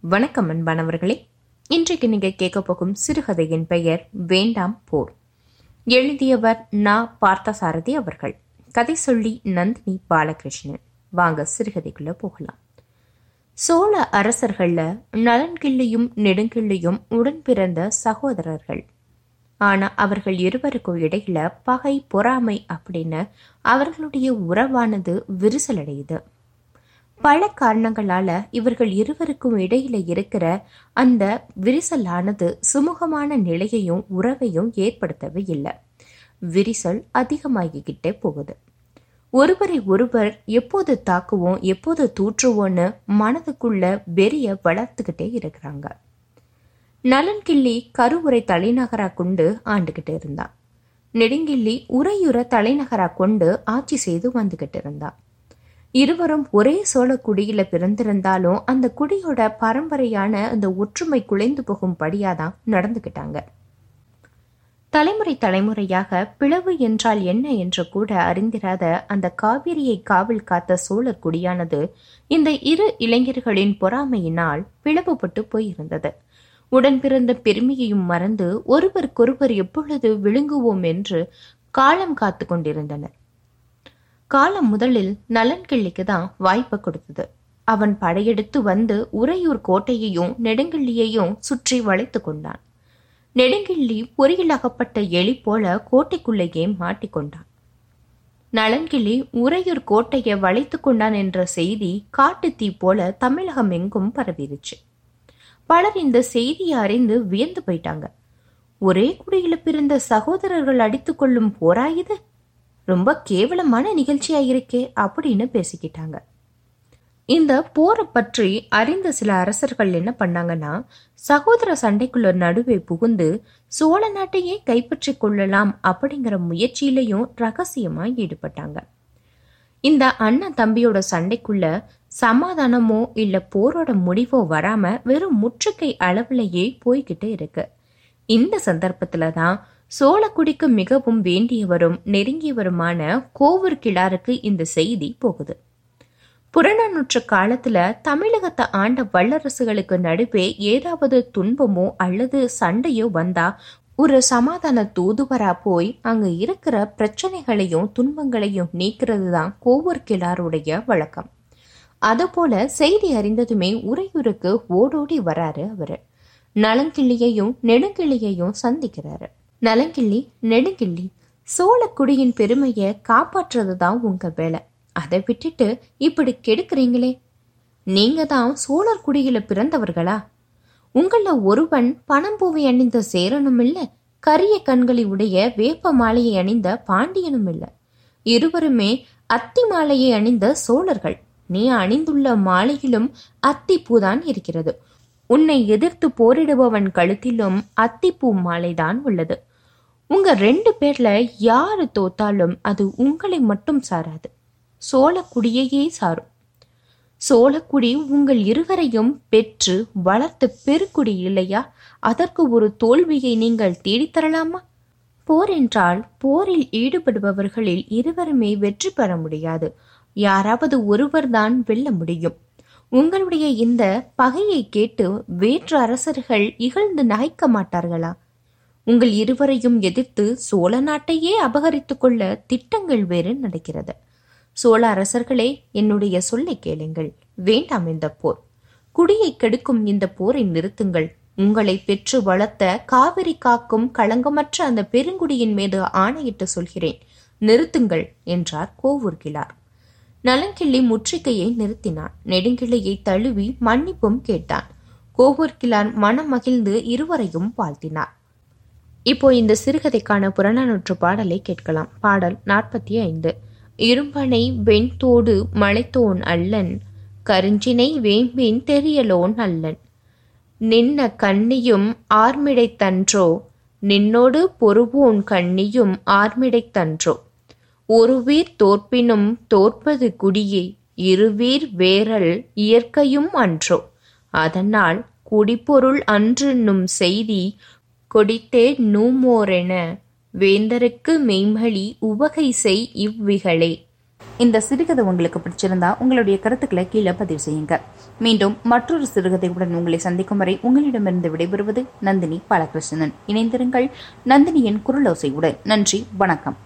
வணக்கம் அன்பானவர்களே. இன்றைக்கு நீங்கள் கேட்க போகும் சிறுகதையின் பெயர் வேண்டாம் போர். எழுதியவர் நா. பார்த்தசாரதி அவர்கள். கதை சொல்லி நந்தினி பாலகிருஷ்ணன். வாங்க சிறுகதைக்குள்ள போகலாம். சோழ அரசர்கள்ல நலன்கிள்ளியும் நெடுங்கிள்ளியும் உடன் பிறந்த சகோதரர்கள். ஆனா அவர்கள் இருவருக்கும் இடையில பகை பொறாமை அப்படின்னு அவர்களுடைய உறவானது விரிசலடையுது. பல காரணங்களால இவர்கள் இருவருக்கும் இடையில இருக்கிற அந்த விரிசலானது சுமூகமான நிலையையும் உறவையும் ஏற்படுத்தவே இல்லை. விரிசல் அதிகமாகிக்கிட்டே போகுது. ஒருவரை ஒருவர் எப்போது தாக்குவோம் எப்போது தூற்றுவோன்னு மனதுக்குள்ள வெறிய வளர்த்துக்கிட்டே இருக்கிறாங்க. நலன்கிள்ளி கருவுரை தலைநகரா கொண்டு ஆண்டுகிட்டு இருந்தான். நெடுங்கிள்ளி உரையுற தலைநகரா கொண்டு ஆட்சி செய்து வந்துகிட்டு இருந்தான். இருவரும் ஒரே சோழ குடியில பிறந்திருந்தாலும் அந்த குடியோட பரம்பரையான அந்த ஒற்றுமை குலைந்து போகும்படியாதான் நடந்துகிட்டாங்க. தலைமுறை தலைமுறையாக பிளவு என்றால் என்ன என்று கூட அறிந்திராத அந்த காவிரியை காவல் காத்த சோழர் குடியானது இந்த இரு இளைஞர்களின் பொறாமையினால் பிளவுபட்டு போயிருந்தது. உடன் பிறந்த பெருமையையும் மறந்து ஒருவருக்கொருவர் எப்பொழுது விழுங்குவோம் என்று காலம் காத்து கொண்டிருந்தனர். காலம் முதலில் நலன்கிள்ளிக்கு தான் வாய்ப்பு கொடுத்தது. அவன் படையெடுத்து வந்து உறையூர் கோட்டையையும் நெடுங்கிள்ளியையும் சுற்றி வளைத்து கொண்டான். நெடுங்கிள்ளி பொறியில் அகப்பட்ட எலி போல கோட்டைக்குள்ளேயே மாட்டிக்கொண்டான் நலன்கிள்ளி உறையூர் கோட்டையை வளைத்து கொண்டான் என்ற செய்தி காட்டுத்தீ போல தமிழகம் எங்கும் பரவிருச்சு. பலர் இந்த செய்தியை அறிந்து வியந்து போயிட்டாங்க. ஒரே குடியில பிறந்த சகோதரர்கள் அடித்துக் கொள்ளும் போராயுது ரொம்ப கேவலமான நிகழ்ச்சியா இருக்கே அப்படின்னு பேசிக்கிட்டாங்க. இந்த போரை பற்றி அறிந்த சில அரசர்கள் என்ன பண்ணாங்கன்னா சகோதர சண்டைக்குள்ள நடுவே புகுந்து சோழ நாட்டையே கைப்பற்றி கொள்ளலாம் அப்படிங்கிற முயற்சியிலையும் ரகசியமா ஈடுபட்டாங்க. இந்த அண்ணன் தம்பியோட சண்டைக்குள்ள சமாதானமோ இல்ல போரோட முடிவோ வராம வெறும் முற்றுகை அளவுலயே போய்கிட்டு இருக்கு. இந்த சந்தர்ப்பத்துல தான் சோழக்குடிக்கு மிகவும் வேண்டியவரும் நெருங்கியவருமான கோவூர் கிளாருக்கு இந்த செய்தி போகுது. புறநானூற்று காலத்துல தமிழகத்தை ஆண்ட வல்லரசுகளுக்கு நடுவே ஏதாவது துன்பமோ அல்லது சண்டையோ வந்தா ஒரு சமாதான தூதுவரா போய் அங்க இருக்கிற பிரச்சனைகளையும் துன்பங்களையும் நீக்கிறது தான் கோவூர் கிளாருடைய வழக்கம். அதுபோல செய்தி அறிந்ததுமே உறையூருக்கு ஓடோடி வராரு அவரு. நலங்கிள்ளியையும் நெடுங்கிள்ளியையும் சந்திக்கிறாரு. நலங்கிள்ளி நெடுங்கிள்ளி சோழக்குடியின் பெருமையை காப்பாற்றுறது தான் உங்க வேலை. அதை விட்டுட்டு இப்படி கெடுக்கிறீங்களே? நீங்க தான் சோழர் குடியில பிறந்தவர்களா? உங்கள ஒருவன் பணம்பூவை அணிந்த சேரனும் இல்ல கரிய கண்களை உடைய வேப்ப மாலையை அணிந்த பாண்டியனும் இல்ல இருவருமே அத்தி மாலையை அணிந்த சோழர்கள். நீ அணிந்துள்ள மாலையிலும் அத்திப்பூதான் இருக்கிறது. உன்னை எதிர்த்து போரிடுபவன் கழுத்திலும் அத்திப்பூ மாலைதான் உள்ளது. உங்க ரெண்டு பேர்ல யாரு தோத்தாலும் அது உங்களை மட்டும் சாராது. சோழக்குடியையே சாரும். சோழக்குடி உங்கள் இருவரையும் பெற்று வளர்த்து பெருக்குடி இல்லையா? அதற்கு ஒரு தோல்வியை நீங்கள் தேடித்தரலாமா போர் என்றால் போரில் ஈடுபடுபவர்களில் இருவருமே வெற்றி பெற முடியாது. யாராவது ஒருவர்தான் வெல்ல முடியும். உங்களுடைய இந்த பகையை கேட்டு வேற்று அரசர்கள் இகழ்ந்து நகைக்க மாட்டார்களா? உங்கள் இருவரையும் எதிர்த்து சோழ நாட்டையே அபகரித்துக் கொள்ள திட்டங்கள் வேறு நடக்கிறது. சோழ அரசர்களே என்னுடைய சொல்லை கேளுங்கள். வேண்டாம் இந்த போர். குடியை கெடுக்கும் இந்த போரை நிறுத்துங்கள். உங்களை பெற்று வளர்த்த காவிரி காக்கும் களங்கமற்ற அந்த பெருங்குடியின் மீது ஆணையிட்டு சொல்கிறேன். நிறுத்துங்கள் என்றார் கோவூர்கிழார். நலங்கிள்ளி முற்றுகையை நிறுத்தினான். நெடுங்கிள்ளியை தழுவி மன்னிப்பும் கேட்டான். கோவூர்கிழார் மனம் மகிழ்ந்து இருவரையும் வாழ்த்தினார். இப்போ இந்த சிறுகதைக்கான புறநானூற்று பாடலை கேட்கலாம். பாடல் நாற்பத்தி ஐந்து. இரும்பனை வெண்தோடு மலைத்தோன் அல்லன் கருஞ்சினை வேம்பின் தெரியலோன் அல்லன். நின்ன கண்ணியும் ஆர்மிடைத்தன்றோ நின்னோடு பொறுவோன் கண்ணியும் ஆர்மிடைத்தன்றோ ஒருவீர் தோற்பினும் தோற்பது குடியே இருவீர் வேரல் இயற்கையும் அன்றோ. அதனால் குடிப்பொருள் அன்றுன்னும் செய்தி கொடித்தே நூமோரென. வேந்தருக்கு மெய்மலி உவகை செய் இவ்விகளே இந்த சிறுகதை உங்களுக்கு பிடிச்சிருந்தா உங்களுடைய கருத்துக்களை கீழே பதிவு செய்யுங்க. மீண்டும் மற்றொரு சிறுகதையுடன் உங்களை சந்திக்கும் வரை உங்களிடமிருந்து விடைபெறுவது நந்தினி பாலகிருஷ்ணன். இணைந்திருங்கள் நந்தினியின் குரலோசையுடன் நன்றி வணக்கம்.